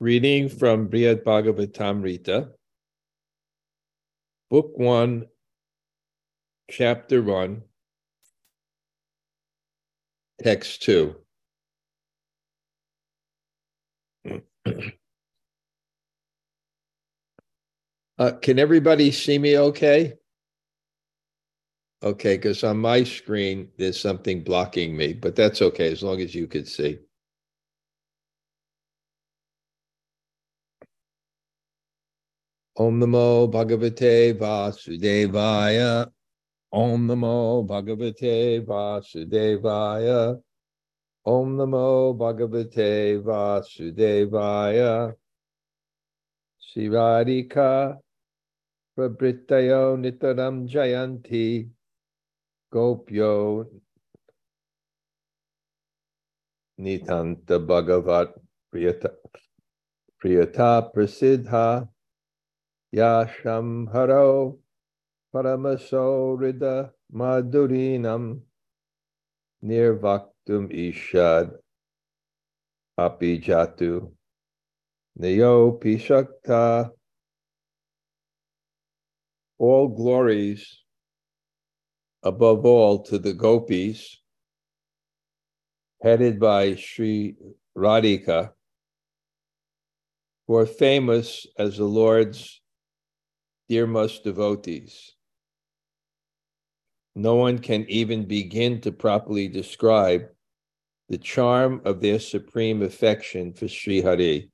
Reading from Brihad Bhagavatamrita, Book 1, Chapter 1, Text 2. uh, can everybody see me okay? Okay, because on my screen, there's something blocking me, but that's okay as long as you could see. Om Namo Bhagavate Vasudevaya. Om Namo Bhagavate Vasudevaya. Om Namo Bhagavate Vasudevaya. Sivarika Prabhitayo Nitaram Jayanti Gopyo Nitanta Bhagavat Priyata, Priyata Prasidha Yashamharo Paramasorida Madhurinam Nirvaktum Ishad Apijatu Neo Pishakta All glories above all to the gopis headed by Sri Radhika who are famous as the Lord's dearest devotees. No one can even begin to properly describe the charm of their supreme affection for Sri Hari.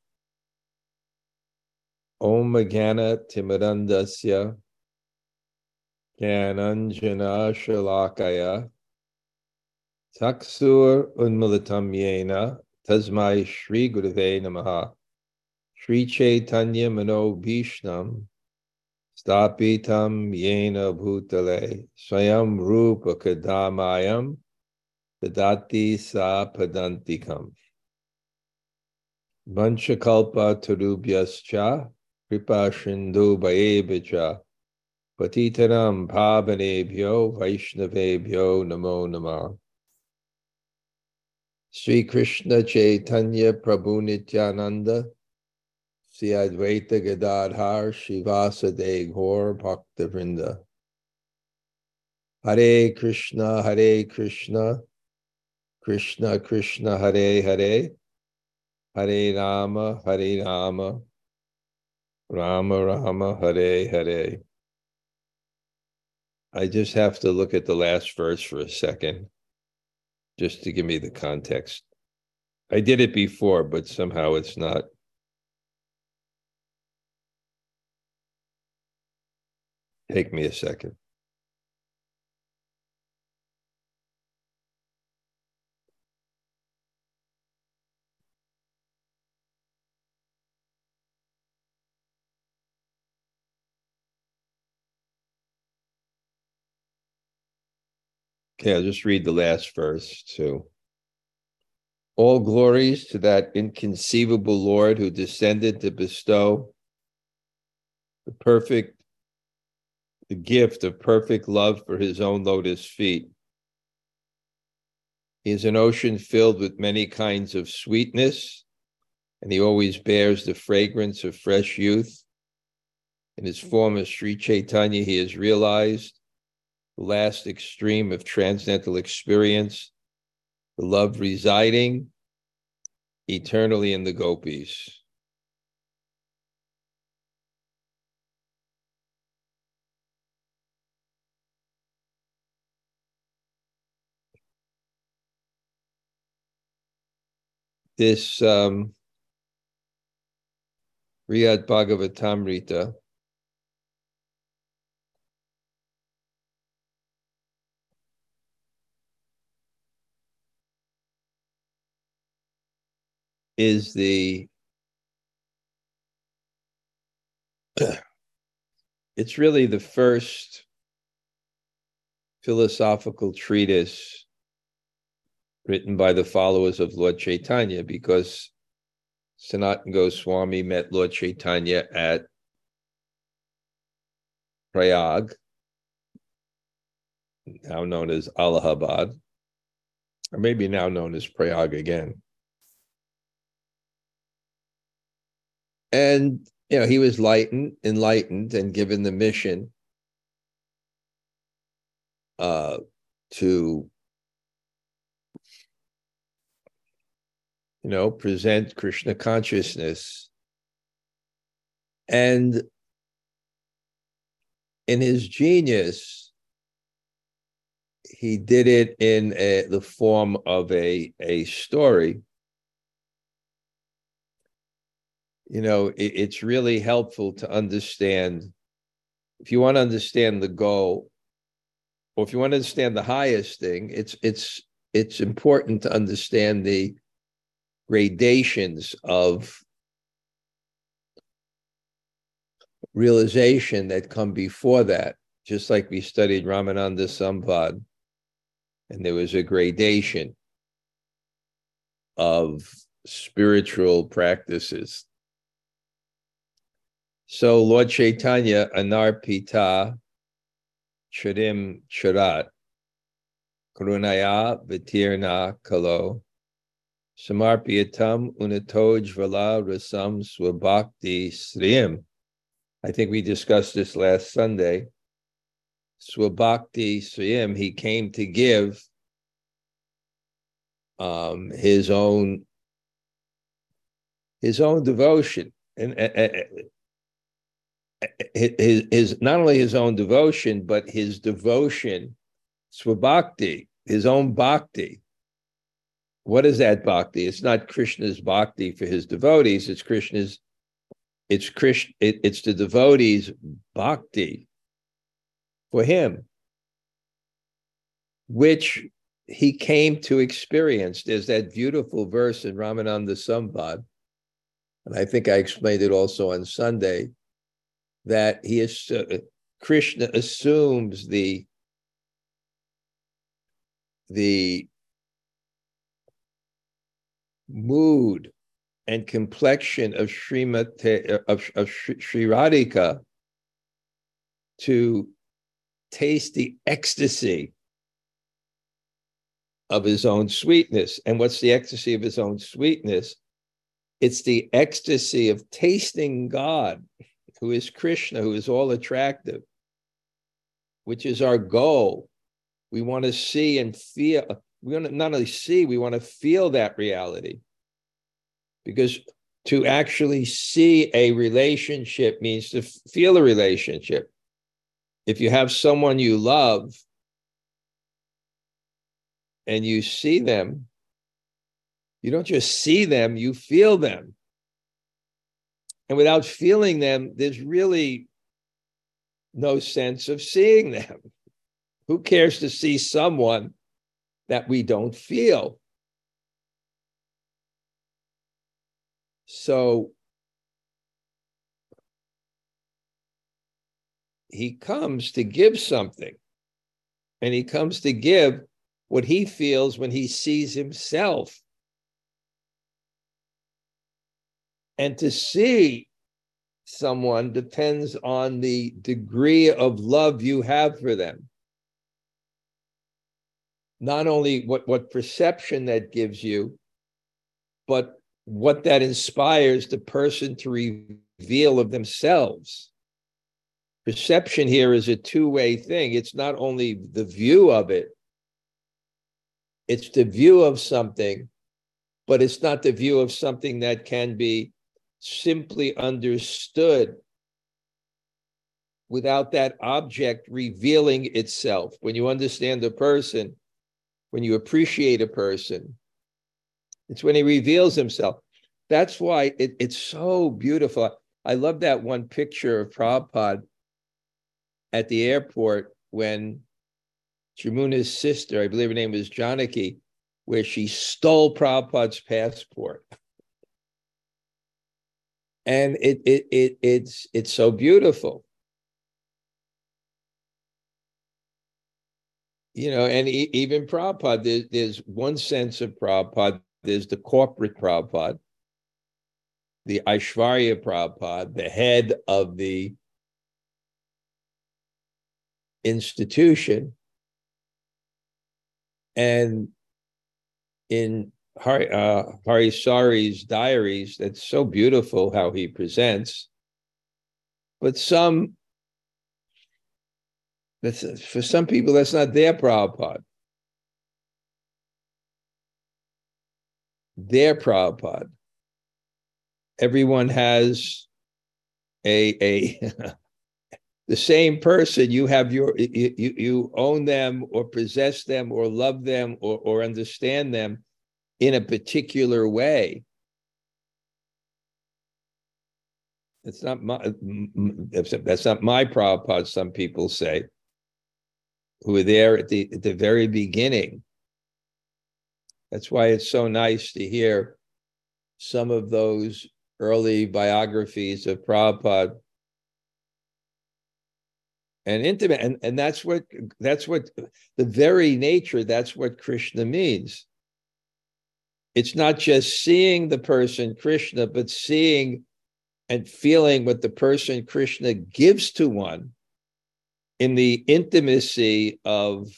Om Magana Timirandhasya Gananjana Shalakaya Taksur Unmulatam Yena Tasmai Shri Gurave Namaha Shri Chaitanya Mano Bhishnam Stapitam yena bhutale swayam rupa kadamayam tadati sa padantikam. Vanchakalpa tarubhyascha kripa shindu bhayebicha patitanam pavanebhyo vaishnavebhyo namo namah. Sri Krishna Chaitanya Prabhu Nityananda Sri Advaita Gadadhar Shivasa De Gaur Bhakta Vrinda. Hare Krishna, Hare Krishna, Krishna Krishna, Hare Hare, Hare Rama, Hare Rama, Rama Rama, Hare Hare. I just have to look at the last verse for a second, just to give me the context. I did it before, but somehow it's not Take me a second. Okay, I'll just read the last verse too. All glories to that inconceivable Lord who descended to bestow the perfect the gift of perfect love for his own lotus feet. He is an ocean filled with many kinds of sweetness, and he always bears the fragrance of fresh youth. In his form Sri Chaitanya, he has realized the last extreme of transcendental experience, the love residing eternally in the gopis. This um, Brihad Bhagavatamrita is the it's really the first philosophical treatise written by the followers of Lord Chaitanya because Sanatan Goswami met Lord Chaitanya at Prayag, now known as Allahabad, or maybe now known as Prayag again. And you know, he was lightened, enlightened, and given the mission uh, to you know present Krishna consciousness. And in his genius, he did it in a, the form of a, a story. You know, it, it's really helpful to understand if you want to understand the goal, or if you want to understand the highest thing, it's it's it's important to understand the gradations of realization that come before that, just like we studied Ramananda Samvad, and there was a gradation of spiritual practices. So Lord Chaitanya anarpita chadim charat karunaya vitirna kalo samarpiyatam unatoj vala rasam swabhakti sriyam. I think we discussed this last Sunday. Swabhakti sriyam, he came to give um, his own his own devotion. And uh, his, his not only his own devotion but his devotion swabhakti his own bhakti what is that bhakti it's not krishna's bhakti for his devotees it's krishna's it's Krishna, it, it's the devotees' bhakti for him, which he came to experience. There's that beautiful verse in Ramananda Samvad, and I think I explained it also on Sunday, that he is uh, Krishna assumes the the mood and complexion of Srimate, of, of Sri Radhika to taste the ecstasy of his own sweetness. And what's the ecstasy of his own sweetness? It's the ecstasy of tasting God, who is Krishna, who is all attractive, which is our goal. We want to see and feel, we want to not only see, we want to feel that reality because to actually see a relationship means to feel a relationship. If you have someone you love and you see them, you don't just see them, you feel them. And without feeling them, there's really no sense of seeing them. Who cares to see someone that we don't feel? So he comes to give something, and he comes to give what he feels when he sees himself. And to see someone depends on the degree of love you have for them. Not only what, what perception that gives you, but what that inspires the person to reveal of themselves. Perception here is a two way thing. It's not only the view of it, it's the view of something, but it's not the view of something that can be simply understood without that object revealing itself. When you understand a person, when you appreciate a person, it's when he reveals himself. That's why it, it's so beautiful. I love that one picture of Prabhupada at the airport when Jamuna's sister, I believe her name was Janaki, where she stole Prabhupada's passport. And it, it, it, it's, it's so beautiful. You know, and even Prabhupada, there, there's one sense of Prabhupada there's the corporate Prabhupada, the Aishwarya Prabhupada, the head of the institution. And in Hari, uh, Hari Sauri's diaries. That's so beautiful how he presents. But some, that's, for some people, that's not their Prabhupada. Their Prabhupada. Everyone has a a the same person you have your you, you own them or possess them or love them or, or understand them in a particular way it's not my that's not my Prabhupada, some people say, who were there at the at the very beginning. That's why it's so nice to hear some of those early biographies of Prabhupada. And intimate and, and that's what that's what the very nature that's what krishna means. It's not just seeing the person krishna but seeing and feeling what the person krishna gives to one in the intimacy of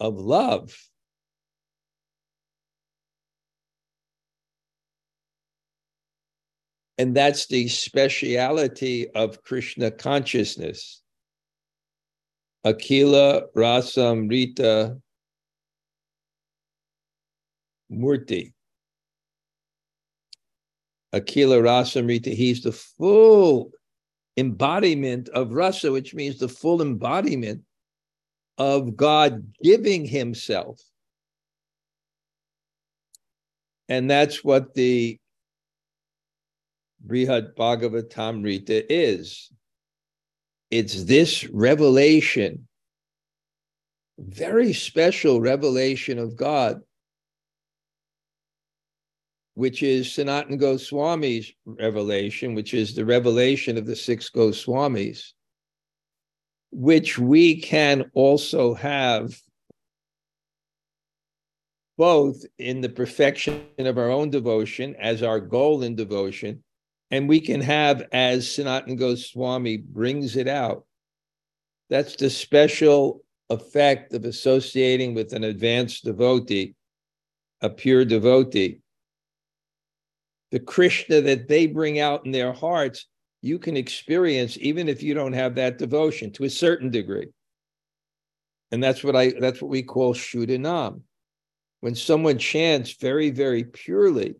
of love And that's the speciality of Krishna consciousness. Akila Rasam Rita Murti. Akila Rasam Rita, he's the full embodiment of rasa, which means the full embodiment of God giving himself. And that's what the Brihad Bhagavatamrita is. It's this revelation, very special revelation of God, which is Sanatan Goswami's revelation, which is the revelation of the six Goswamis, which we can also have both in the perfection of our own devotion as our goal in devotion and we can have as Sanatan Goswami brings it out. That's the special effect of associating with an advanced devotee, a pure devotee. The Krishna that they bring out in their hearts, you can experience even if you don't have that devotion to a certain degree. And that's what I that's what we call Shuddhanam. When someone chants very, very purely,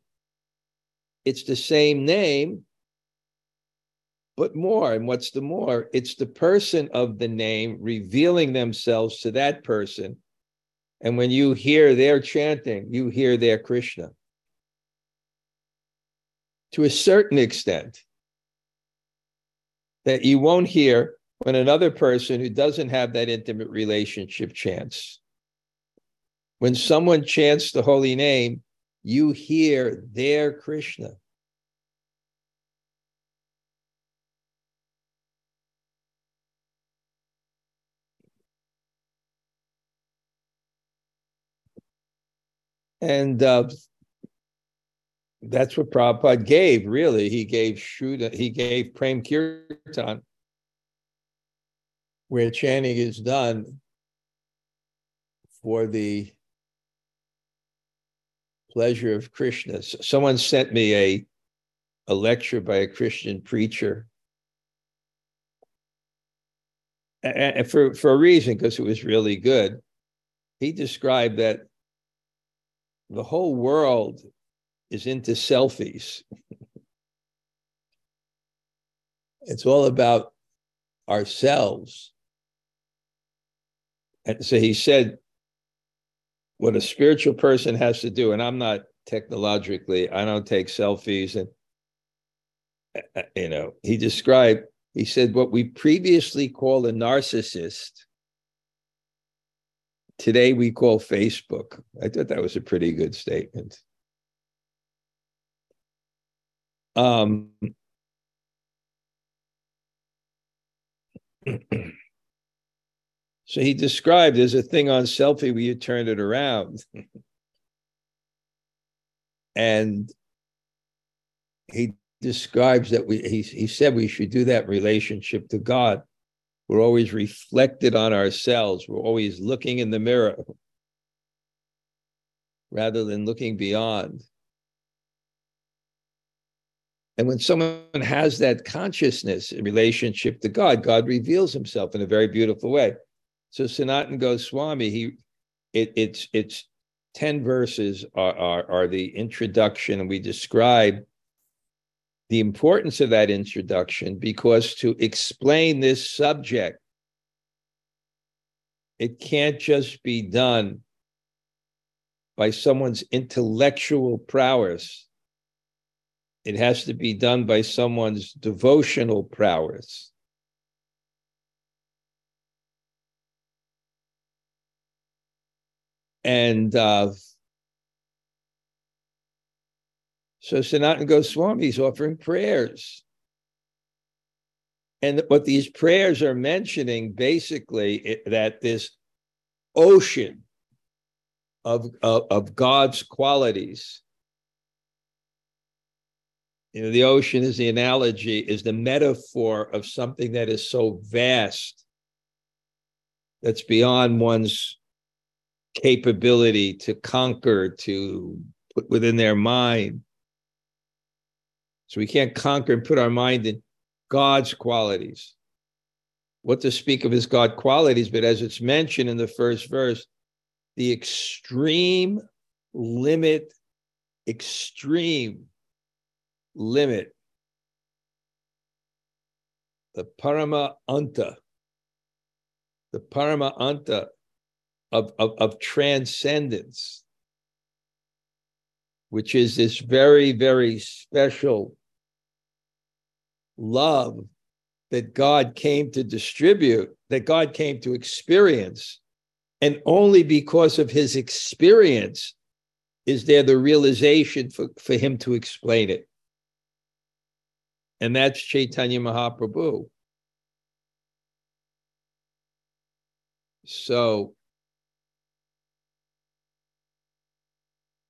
it's the same name, but more. And what's the more? It's the person of the name revealing themselves to that person. And when you hear their chanting, you hear their Krishna. To a certain extent, that you won't hear when another person who doesn't have that intimate relationship chants. When someone chants the holy name, you hear their Krishna. And uh, that's what Prabhupada gave, really. He gave Shuddha, he gave Prem Kirtan, where chanting is done for the pleasure of Krishna. Someone sent me a, a lecture by a Christian preacher. And for, for a reason, because it was really good. He described that the whole world is into selfies. it's all about ourselves. And so he said, what a spiritual person has to do, and I'm not technologically, I don't take selfies. And, you know, he described, he said, what we previously called a narcissist, today we call Facebook. I thought that was a pretty good statement. Um, So he described there's a thing on selfie where you turn it around. and he describes that we he, he said we should do that relationship to God. We're always reflected on ourselves. We're always looking in the mirror. rather than looking beyond. And when someone has that consciousness in relationship to God, God reveals himself in a very beautiful way. So Sanatan Goswami, he it, it's it's 10 verses are, are, are the introduction, and we describe the importance of that introduction because to explain this subject, it can't just be done by someone's intellectual prowess. It has to be done by someone's devotional prowess. And uh, so Sanatan Goswami is offering prayers. And what these prayers are mentioning basically it, that this ocean of, of, of God's qualities, you know, the ocean is the analogy, is the metaphor of something that is so vast that's beyond one's capability to conquer, to put within their mind. So we can't conquer and put our mind in God's qualities. What to speak of his God qualities, but as it's mentioned in the first verse, the extreme limit, extreme limit, the parama anta, the parama anta of, of, of transcendence, which is this very, very special love that God came to distribute, that God came to experience. And only because of his experience is there the realization for, for him to explain it. And that's Chaitanya Mahaprabhu. So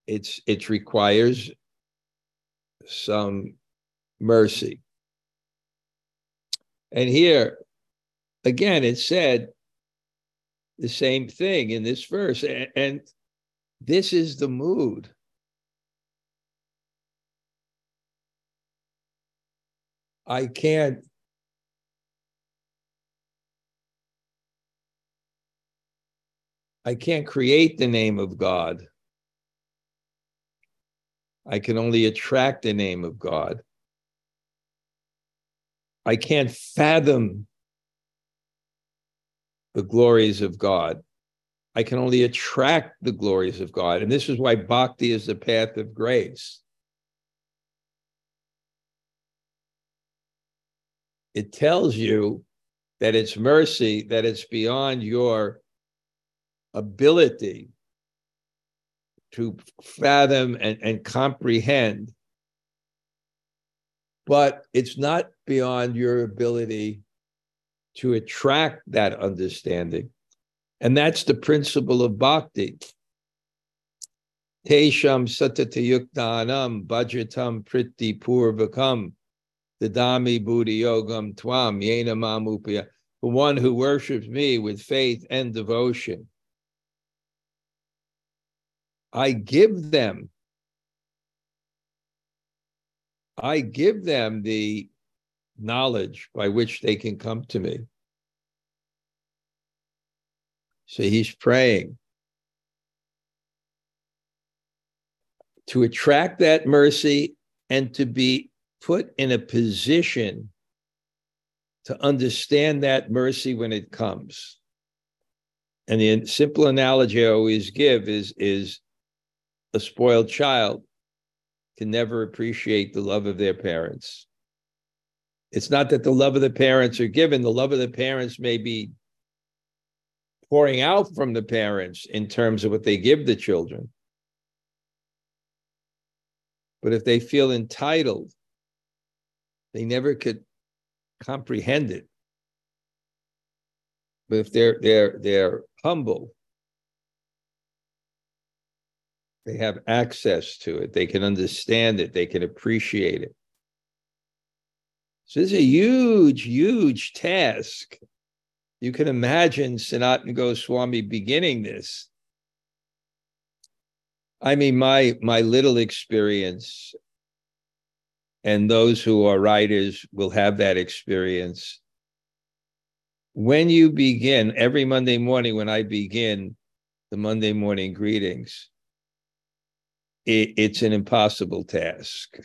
it's it requires some mercy. And here, again, it said the same thing in this verse. And, and this is the mood. I can't I can't create the name of God. I can only attract the name of God. I can't fathom the glories of God. I can only attract the glories of God. And this is why bhakti is the path of grace. It tells you that it's mercy, that it's beyond your ability to fathom and, and comprehend, but it's not beyond your ability to attract that understanding. And that's the principle of bhakti. Tesham satatayuktanam bhajatam priti purvakam dadami buddhi yogam tvam yena Mamupya, The one who worships me with faith and devotion. I give them, I give them the knowledge by which they can come to me. So he's praying to attract that mercy and to be put in a position to understand that mercy when it comes. And the simple analogy I always give is, is a spoiled child can never appreciate the love of their parents. It's not that the love of the parents are given, the love of the parents may be pouring out from the parents in terms of what they give the children. But if they feel entitled, they never could comprehend it. But if they're they're they're humble, they have access to it, they can understand it, they can appreciate it. So this is a huge, huge task. You can imagine Sanatan Goswami beginning this. I mean, my my little experience, and those who are writers will have that experience. When you begin every Monday morning, when I begin the Monday morning greetings, it, it's an impossible task.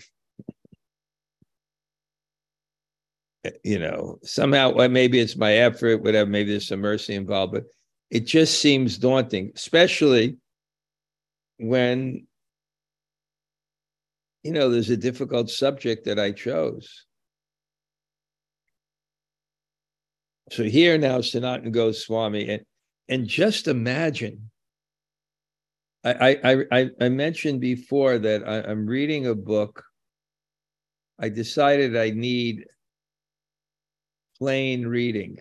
Uh, you know, somehow, well, maybe it's my effort, whatever, maybe there's some mercy involved, but it just seems daunting, especially when you know there's a difficult subject that I chose. So here now, Sanatana Goswami, and and just imagine. I I I, I mentioned before that I, I'm reading a book. I decided I need plain reading.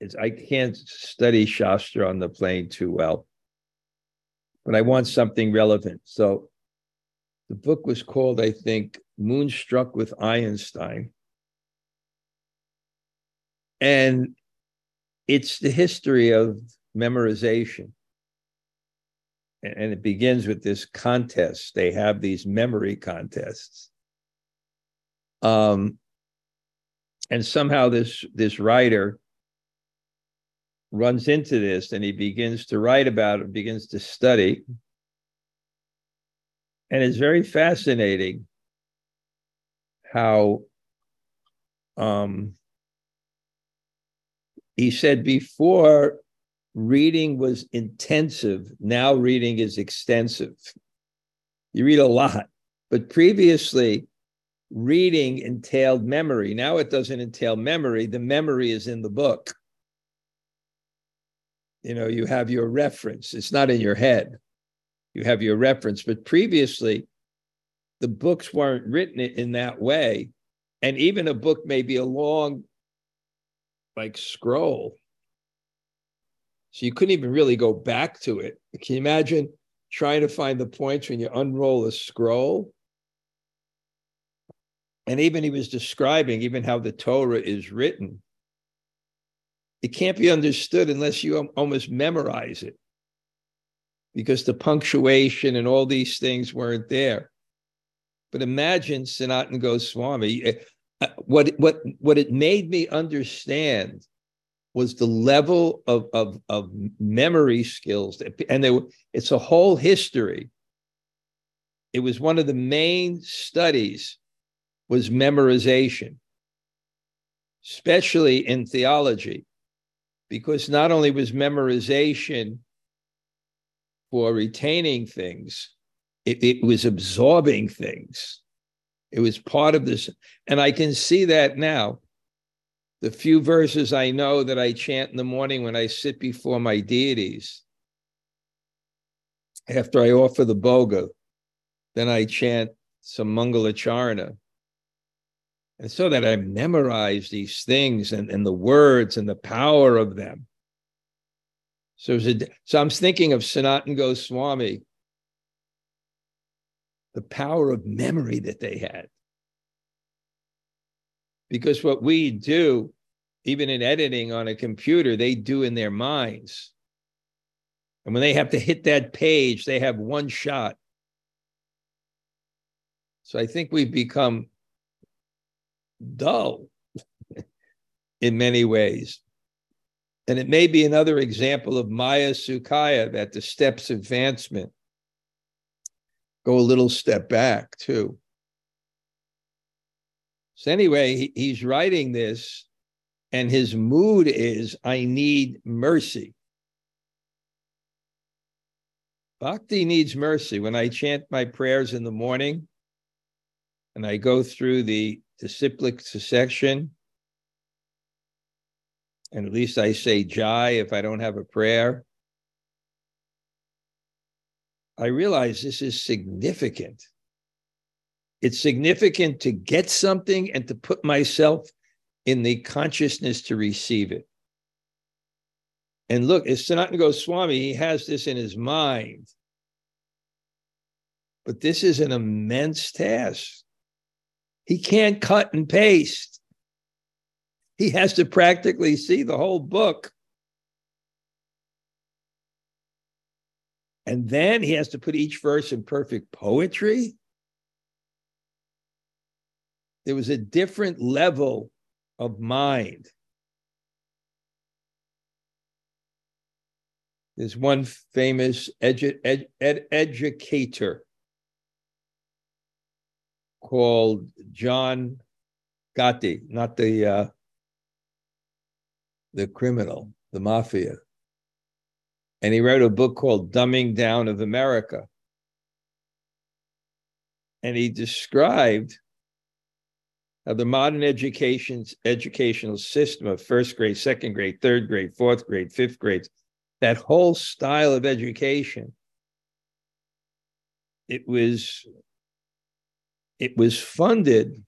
It's I can't study Shastra on the plane too well but I want something relevant. So the book was called, I think, Moonstruck with Einstein. And it's the history of memorization. And it begins with this contest. They have these memory contests. Um, and somehow this this writer runs into this and he begins to write about it, begins to study. And it's very fascinating how um, he said before reading was intensive, now reading is extensive. You read a lot, but previously reading entailed memory. Now it doesn't entail memory, the memory is in the book. You know you have your reference. It's not in your head you have your reference but previously the books weren't written in that way. And even a book may be a long like scroll. So you couldn't even really go back to it. Can you imagine trying to find the points when you unroll a scroll? And even he was describing even how the torah is written. It can't be understood unless you almost memorize it because the punctuation and all these things weren't there. But imagine Sanatana Goswami. What, what, what it made me understand was the level of, of, of memory skills. And there, it's a whole history. It was one of the main studies was memorization, especially in theology because not only was memorization for retaining things, it, it was absorbing things. It was part of this. And I can see that now. The few verses I know that I chant in the morning when I sit before my deities, after I offer the bhoga, then I chant some Mangalacharna. And so that I memorize these things and, and the words and the power of them. So, a, so I'm thinking of Sanatana Goswami, the power of memory that they had. Because what we do, even in editing on a computer, they do in their minds. And when they have to hit that page, they have one shot. So I think we've become dull in many ways. And it may be another example of Maya Sukhaya, that the steps advancement go a little step back too. So, anyway, he, he's writing this, and his mood is I need mercy. Bhakti needs mercy. When I chant my prayers in the morning and I go through the disciplic succession. And at least I say Jai if I don't have a prayer. I realize this is significant. It's significant to get something and to put myself in the consciousness to receive it. And look, it's Sanatana Goswami, he has this in his mind. But this is an immense task. He can't cut and paste. He has to practically see the whole book. And then he has to put each verse in perfect poetry. There was a different level of mind. There's one famous edu- ed- ed- educator called John Gotti, not the uh, the criminal, the mafia. And he wrote a book called Dumbing Down of America. And he described how the modern education educational system of first grade, second grade, third grade, fourth grade, fifth grade, that whole style of education, it was it was funded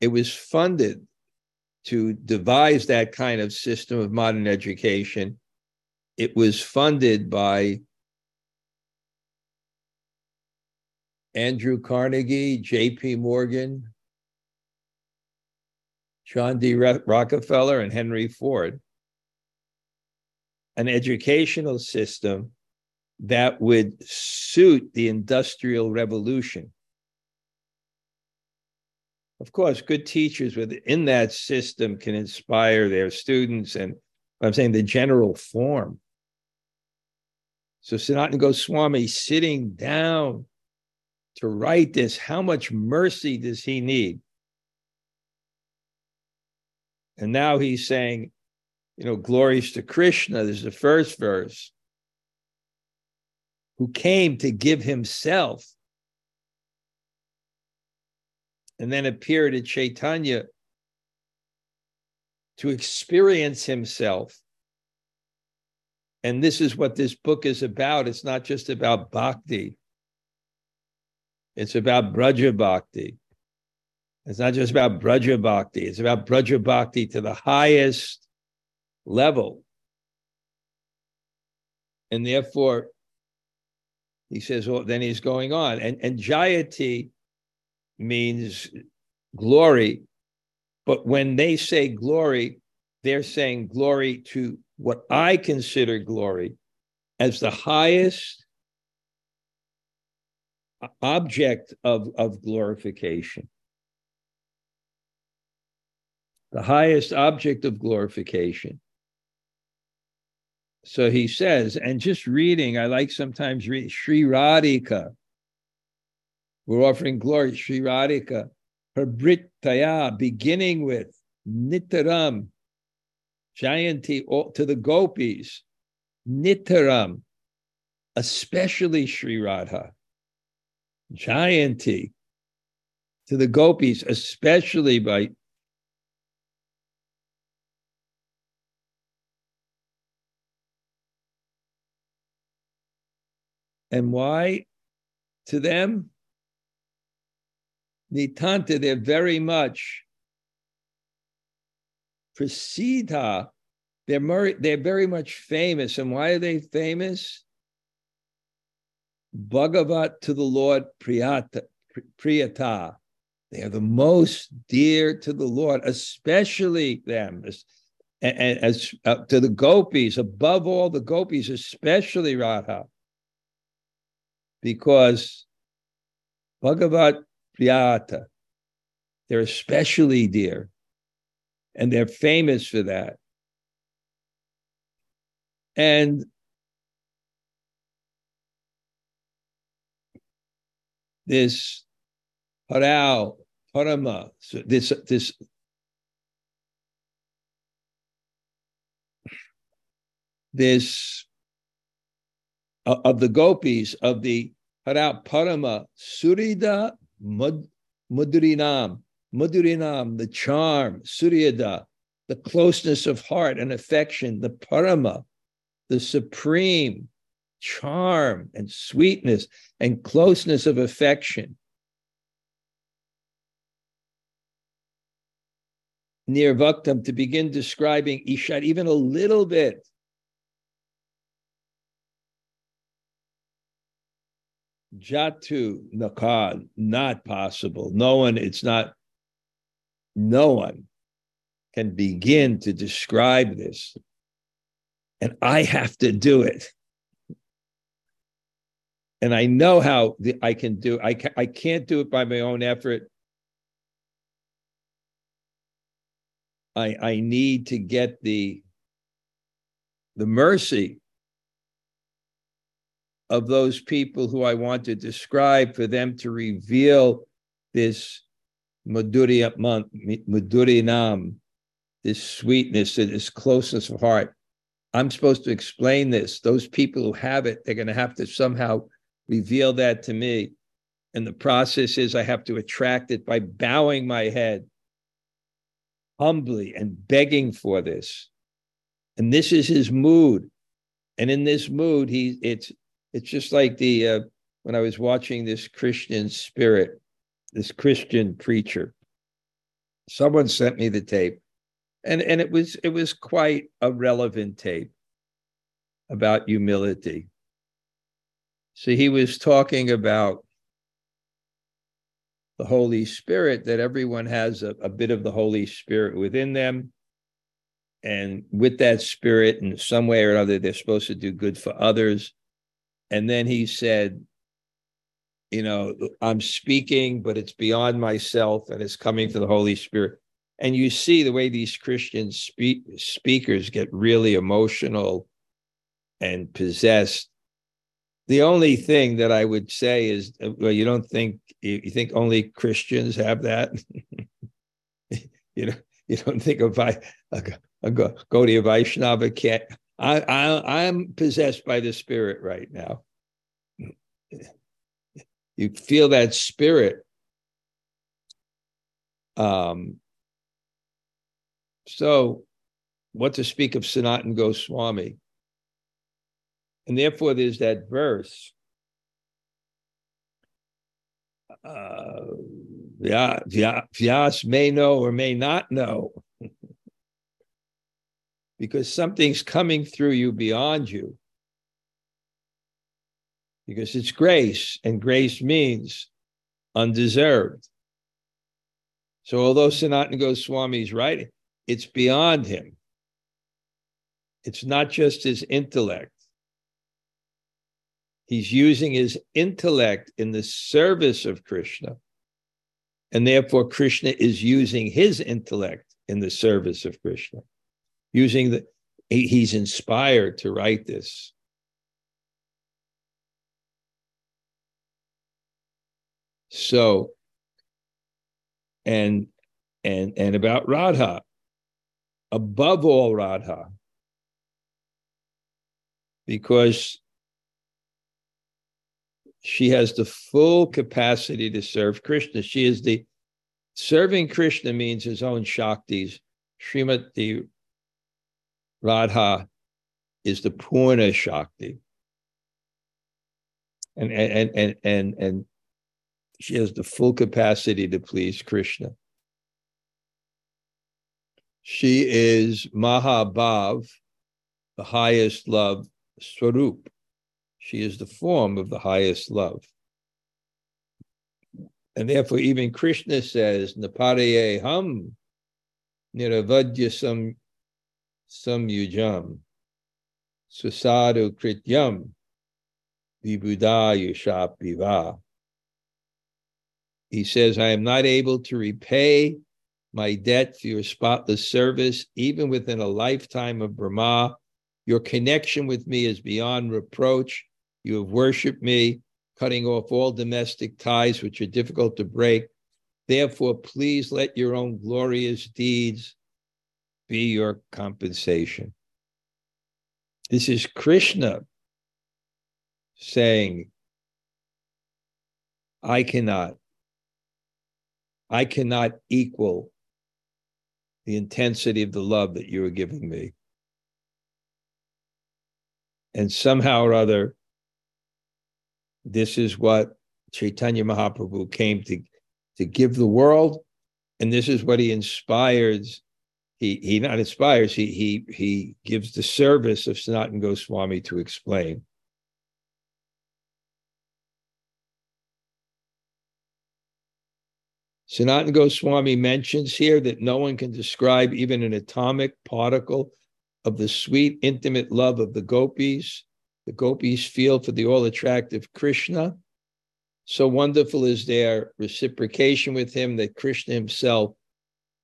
it was funded to devise that kind of system of modern education. It was funded by Andrew Carnegie, J.P. Morgan, John D. Rockefeller, and Henry Ford. An educational system that would suit the Industrial Revolution. Of course, good teachers within that system can inspire their students, and I'm saying the general form. So Sanatana Goswami sitting down to write this, how much mercy does he need? And now he's saying, you know, glories to Krishna. This is the first verse who came to give himself and then appeared at Chaitanya to experience himself. And this is what this book is about. It's not just about bhakti, it's about Braja Bhakti. It's not just about Braja Bhakti, it's about Braja Bhakti to the highest level. And therefore, he says, well, then he's going on. And, and Jayati means glory. But when they say glory, they're saying glory to what I consider glory as the highest object of, of glorification. The highest object of glorification. So he says, and just reading, I like sometimes read Sri Radhika. We're offering glory, Sri Radhika, her Brit Taya, beginning with Nitaram, Jayanti to the gopis, Nitaram, especially Sri Radha, Jayanti to the gopis, especially by And why to them? Nitanta, they're very much Prasida. They're, they're very much famous. And why are they famous? Bhagavat to the Lord Priyata, Priyata. They are the most dear to the Lord, especially them, as, as, as uh, to the gopis, above all the gopis, especially Radha because Bhagavat Priyata, they're especially dear, and they're famous for that. And this Paral, Parama, this this this uh, of the gopis of the Hara Parama Surida Mud, Mudrinam, Mudrinam, the charm, Suryada, the closeness of heart and affection, the Parama, the supreme charm and sweetness and closeness of affection. Near Vaktam to begin describing Ishad even a little bit Jatu Nakad, not possible. No one, it's not, no one can begin to describe this. and I have to do it. And I know how the, I can do. I ca- I can't do it by my own effort. I I need to get the the mercy of those people who I want to describe for them to reveal this Madhurinam, this sweetness, and this closeness of heart. I'm supposed to explain this. Those people who have it, they're going to have to somehow reveal that to me. And the process is I have to attract it by bowing my head humbly and begging for this. And this is his mood. And in this mood, he it's it's just like the uh, when I was watching this Christian spirit, this Christian preacher. Someone sent me the tape, and and it was it was quite a relevant tape about humility. So he was talking about the Holy Spirit, that everyone has a, a bit of the Holy Spirit within them. And with that spirit, in some way or another, they're supposed to do good for others. And then he said, you know, I'm speaking, but it's beyond myself and it's coming from the Holy Spirit. And you see the way these Christian speak, speakers get really emotional and possessed. The only thing that I would say is, uh, well, you don't think you think only Christians have that. you know, you don't think if I, go, go to a Vaishnava I, I I'm possessed by the spirit right now. You feel that spirit. Um, so, what to speak of Sanatan Goswami? And therefore, there's that verse. Uh, Vyas may know or may not know because something's coming through you beyond you. Because it's grace, and grace means undeserved. So, although Sanatana is right, it's beyond him. It's not just his intellect. He's using his intellect in the service of Krishna. And therefore, Krishna is using his intellect in the service of Krishna using the he's inspired to write this. So and and and about radha. Above all radha. Because she has the full capacity to serve krishna. She is the serving krishna means his own shaktis. Srimati Radha is the Purna Shakti. And, and, and, and, and she has the full capacity to please Krishna. She is Mahabhav, the highest love, Swarup. She is the form of the highest love. And therefore, even Krishna says, Naparaye ham niravadya samyujam susadu krityam vibudayushapiva. He says, I am not able to repay my debt for your spotless service, even within a lifetime of Brahma. Your connection with me is beyond reproach. You have worshiped me, cutting off all domestic ties which are difficult to break. Therefore, please let your own glorious deeds be your compensation. This is Krishna saying, I cannot, I cannot equal the intensity of the love that you are giving me. And somehow or other, this is what Chaitanya Mahaprabhu came to, to give the world. And this is what he inspires he he not inspires he he he gives the service of Sanatan Goswami to explain. Sanatan Goswami mentions here that no one can describe even an atomic particle of the sweet, intimate love of the gopis. The gopis feel for the all attractive Krishna. So wonderful is their reciprocation with him that Krishna himself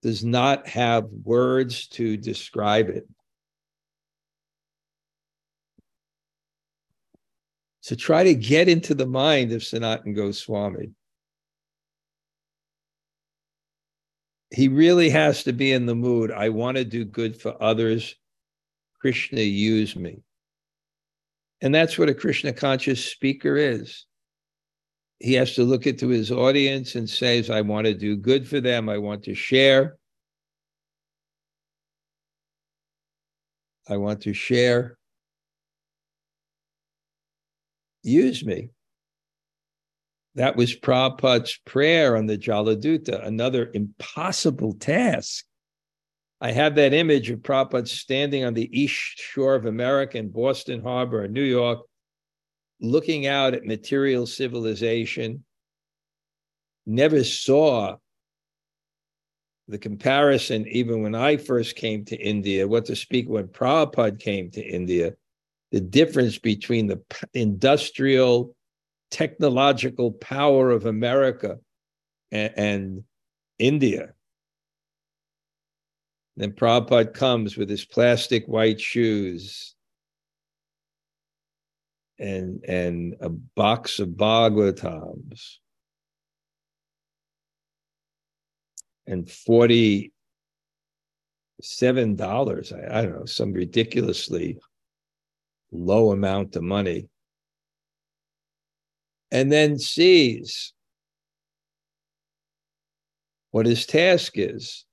does not have words to describe it. So try to get into the mind of Sanatan Goswami. He really has to be in the mood. I want to do good for others. Krishna, use me. And that's what a Krishna conscious speaker is. He has to look into his audience and says, I want to do good for them. I want to share. I want to share. Use me. That was Prabhupada's prayer on the Jaladuta, another impossible task. I have that image of Prabhupada standing on the east shore of America in Boston Harbor in New York, looking out at material civilization, never saw the comparison, even when I first came to India, what to speak when Prabhupada came to India, the difference between the industrial, technological power of America and, and India. Then Prabhupada comes with his plastic white shoes and, and a box of Bhagavatams and forty seven dollars. I, I don't know some ridiculously low amount of money, and then sees what his task is.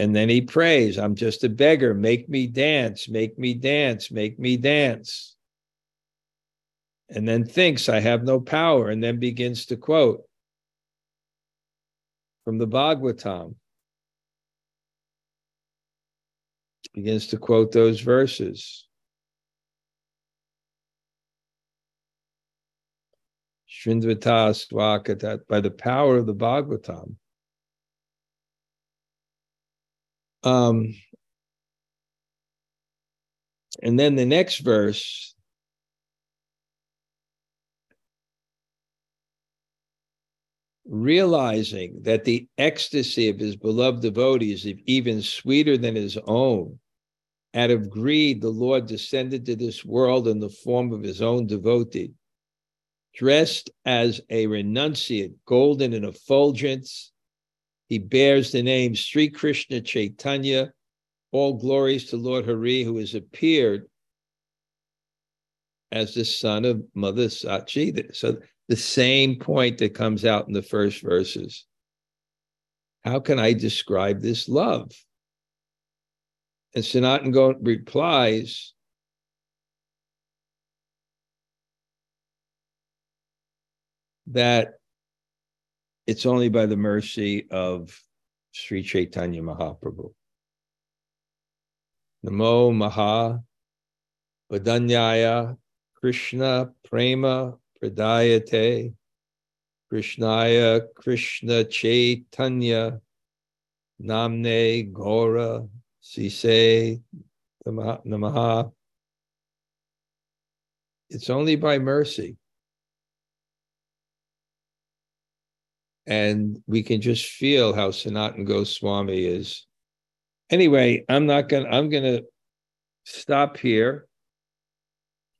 And then he prays, I'm just a beggar. Make me dance, make me dance, make me dance. And then thinks, I have no power, and then begins to quote from the Bhagavatam. Begins to quote those verses. Shrindvata Swakatat, by the power of the Bhagavatam. Um, and then the next verse realizing that the ecstasy of his beloved devotees is even sweeter than his own. Out of greed, the Lord descended to this world in the form of his own devotee. Dressed as a renunciate, golden in effulgence, he bears the name Sri Krishna Chaitanya. All glories to Lord Hari, who has appeared as the son of Mother Sachi. So the same point that comes out in the first verses. How can I describe this love? And Sanatan replies, that it's only by the mercy of Sri Chaitanya Mahaprabhu. Namo Maha Vadanyaya Krishna Prema Pradayate Krishnaya Krishna Chaitanya Namne Gora Sise Namaha. It's only by mercy. And we can just feel how Sanatan Goswami is. Anyway, I'm not gonna I'm gonna stop here.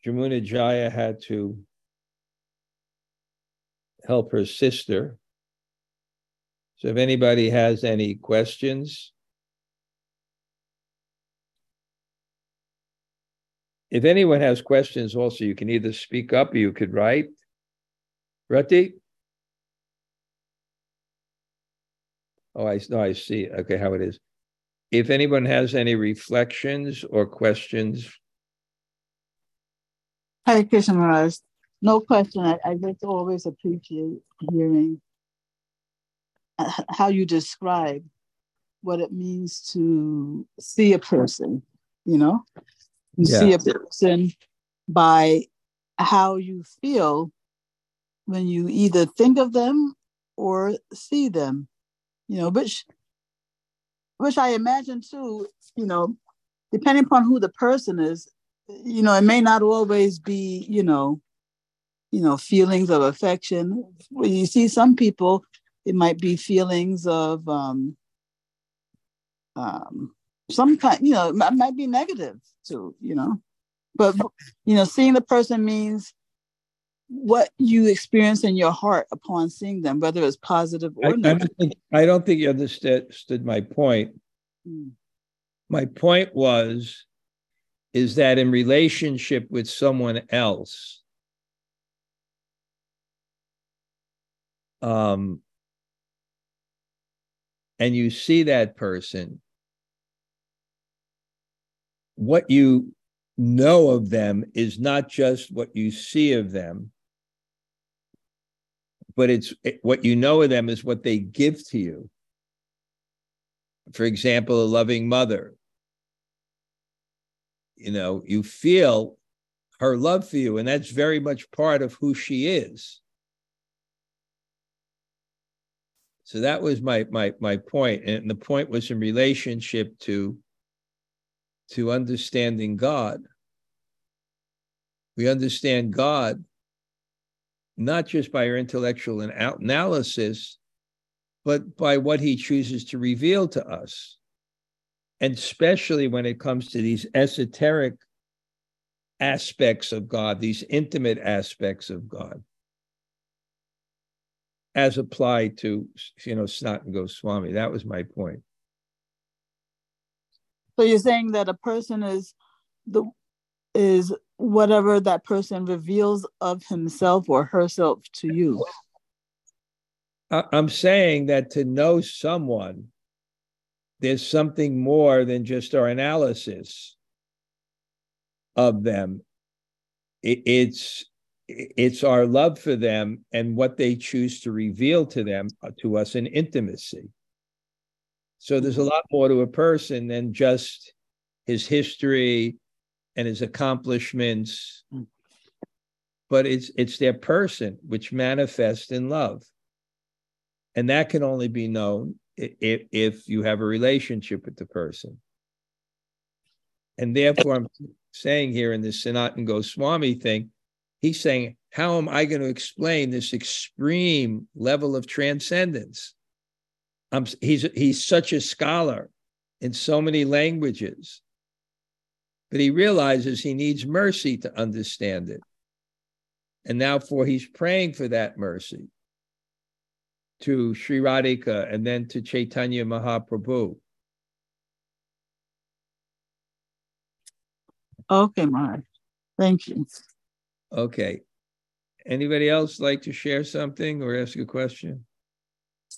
Jamuna Jaya had to help her sister. So if anybody has any questions, if anyone has questions also, you can either speak up or you could write. Rati? Oh, I no, I see. Okay, how it is. If anyone has any reflections or questions. Hi, Krishna Maharaj no question. I, I just always appreciate hearing uh, how you describe what it means to see a person, you know? You yeah. see a person by how you feel when you either think of them or see them, you know, which which I imagine too, you know, depending upon who the person is, you know, it may not always be, you know, you know, feelings of affection. When you see some people, it might be feelings of um, um, some kind, you know, it might be negative too, you know. But you know, seeing the person means what you experience in your heart upon seeing them, whether it's positive or I, negative. I, don't think, I don't think you understood, my point. Mm. My point was is that in relationship with someone else, um, and you see that person, what you know of them is not just what you see of them, but it's what you know of them is what they give to you. For example, a loving mother. You know, you feel her love for you, and that's very much part of who she is. So that was my my my point, and the point was in relationship to to understanding God. We understand God not just by our intellectual analysis, but by what he chooses to reveal to us. And especially when it comes to these esoteric aspects of God, these intimate aspects of God, as applied to, you know, Sanatana Goswami. That was my point. So you're saying that a person is the is whatever that person reveals of himself or herself to you. I'm saying that to know someone, there's something more than just our analysis of them. It's it's our love for them and what they choose to reveal to them uh, to us in intimacy. So there's a lot more to a person than just his history and his accomplishments, hmm. but it's it's their person which manifests in love. And that can only be known if, if you have a relationship with the person. And therefore, I'm saying here in this Sanatana Goswami thing, he's saying, how am I going to explain this extreme level of transcendence? I'm, he's he's such a scholar in so many languages, but he realizes he needs mercy to understand it, and now for he's praying for that mercy to Sri Radhika and then to Chaitanya Mahaprabhu. Okay, Mark. Thank you. Okay. Anybody else like to share something or ask a question?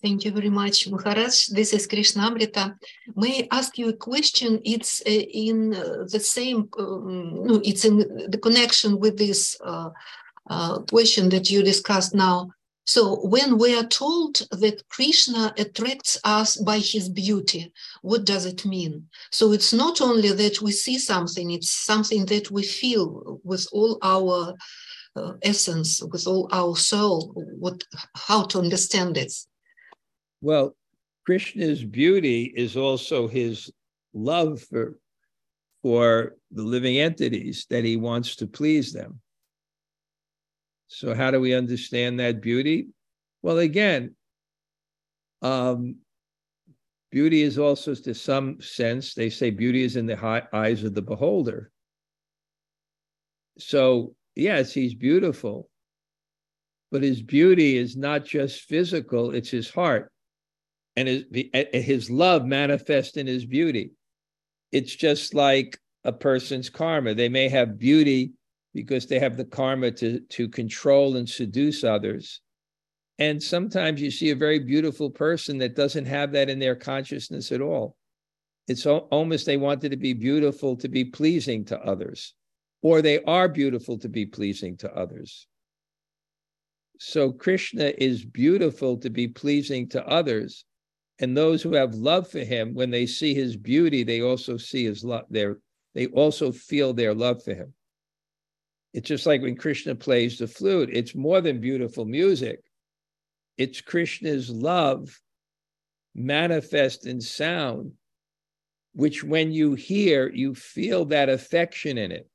Thank you very much, Maharaj. This is Krishnamrita. May I ask you a question? It's uh, in uh, the same, um, no, it's in the connection with this uh, uh, question that you discussed now. So when we are told that Krishna attracts us by his beauty, what does it mean? So it's not only that we see something, it's something that we feel with all our uh, essence, with all our soul, what, how to understand this. Well, Krishna's beauty is also his love for, for the living entities that he wants to please them. So, how do we understand that beauty? Well, again, um, beauty is also, to some sense, they say beauty is in the eyes of the beholder. So, yes, he's beautiful, but his beauty is not just physical, it's his heart and his, his love manifests in his beauty. It's just like a person's karma. They may have beauty because they have the karma to, to control and seduce others. And sometimes you see a very beautiful person that doesn't have that in their consciousness at all. It's almost they wanted to be beautiful to be pleasing to others, or they are beautiful to be pleasing to others. So Krishna is beautiful to be pleasing to others, and those who have love for him, when they see his beauty, they also see his love. Their, they also feel their love for him. It's just like when Krishna plays the flute, it's more than beautiful music. It's Krishna's love manifest in sound which when you hear, you feel that affection in it.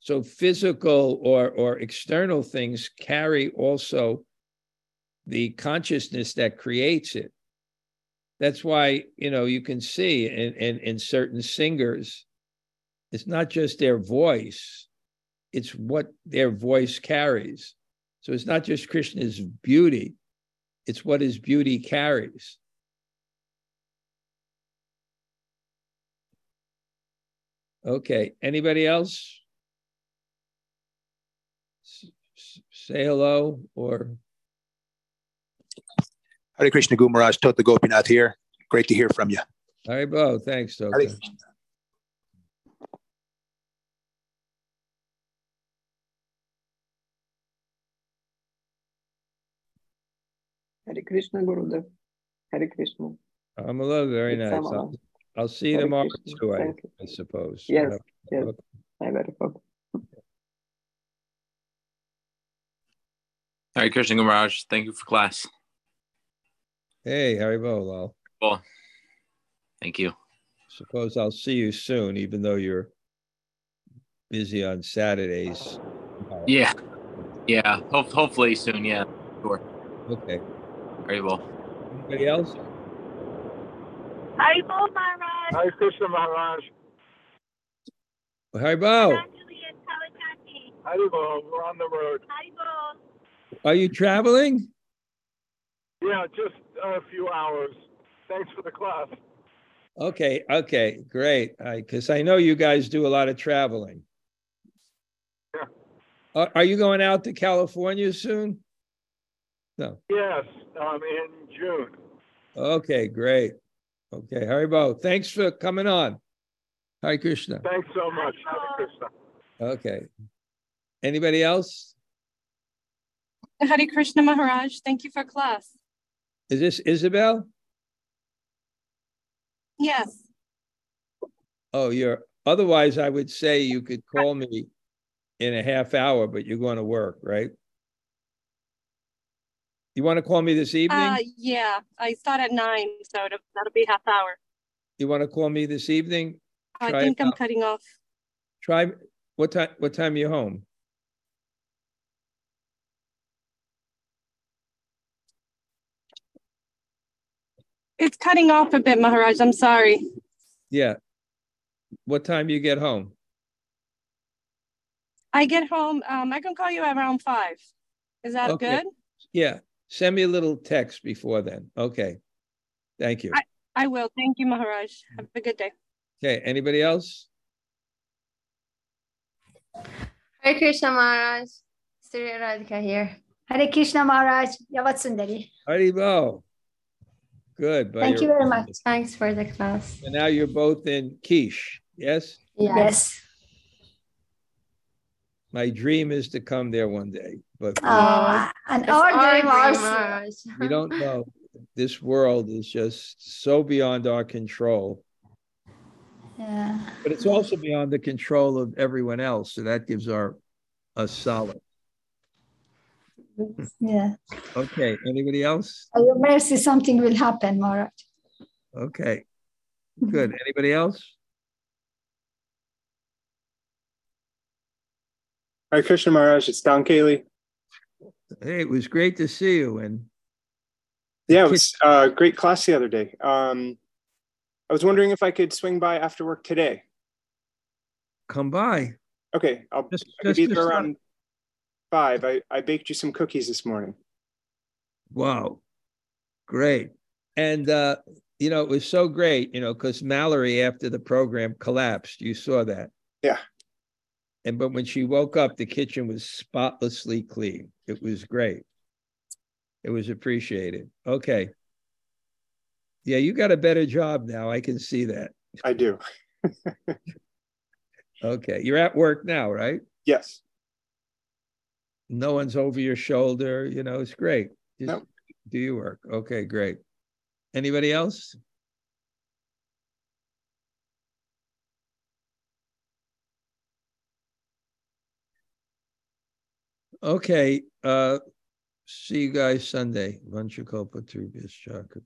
So physical or, or external things carry also the consciousness that creates it. That's why, you know, you can see in, in, in certain singers, it's not just their voice, it's what their voice carries. So it's not just Krishna's beauty, it's what his beauty carries. Okay, anybody else? S- Say hello or, Hare Krishna Gumaraj, Tota Gopinath here. Great to hear from you. Haribol, thanks, Hare Tota. Hare Krishna Gurudev. Hare Krishna. Amala, very It's nice. Amala. I'll, I'll see you Hare tomorrow Krishna. too, I, Thank you. I suppose. Yes, Uh, yes. okay. I very hope. Hare Krishna Gumaraj, thank you for class. Hey, Haribol, Lal. Well, thank you. Suppose I'll see you soon, even though you're busy on Saturdays. Yeah, yeah. Ho- hopefully soon. Yeah, sure. Okay. Very well. Anybody else? Haribol Maharaj, Hare Krishna Maharaj. Haribol, Anjali and Kawasaki. Haribol, we're on the road. Haribol. are you traveling? Yeah, just a few hours. Thanks for the class. Okay, okay, great. I because I know you guys do a lot of traveling. Yeah. Are, are you going out to California soon? No. Yes, um, in June. Okay, great. Okay, Haribol, thanks for coming on. Hi, Krishna. Thanks so much. Hare Krishna. Okay. Anybody else? Hare Krishna Maharaj, thank you for class. Is this Isabel? Yes, Oh, you're, otherwise I would say you could call me in a half hour, but you're going to work, right? You want to call me this uh, evening? yeah, I start at nine, so it'll- that'll be half hour. You want to call me this evening? I Try think I'm out. cutting off. Try, what time, what time are you home? It's cutting off a bit, Maharaj, I'm sorry. Yeah. What time you get home? I get home, um, I can call you around five. Is that Okay. good? Yeah, send me a little text before then. Okay. Thank you. I will, thank you, Maharaj. Have a good day. Okay, anybody else? Hare Krishna Maharaj. Sri Radhika here. Hare Krishna Maharaj, Yavat Sundari. Haribol. Good. but Thank you you're- very much. Thanks for the class. And now you're both in quiche, yes? Yes. My dream is to come there one day, but Uh, and It's our our dream dream, also. Maharaj. we don't know. This world is just so beyond our control, Yeah. but it's also beyond the control of everyone else. So that gives our us solid. Yeah. Okay, anybody else? By your mercy, something will happen, Maharaj. Okay, good. Anybody else? Hare Krishna Maharaj, it's Don Cayley. Hey, it was great to see you and Yeah, it was a great class the other day. Um, I was wondering if I could swing by after work today. come by. Okay, I'll Just, I could be there around five. I, I baked you some cookies this morning. Wow. Great. And uh, you know, it was so great, you know, because Mallory after the program collapsed. You saw that. Yeah. And but when she woke up, the kitchen was spotlessly clean. It was great. It was appreciated. Okay. Yeah, you got a better job now. I can see that. I do. Okay. You're at work now, right? Yes. No one's over your shoulder. You know, it's great. Just Nope. do your work. Okay, great. Anybody else? Okay, uh, see you guys Sunday. Vanchakopa Trubhyas Chakra.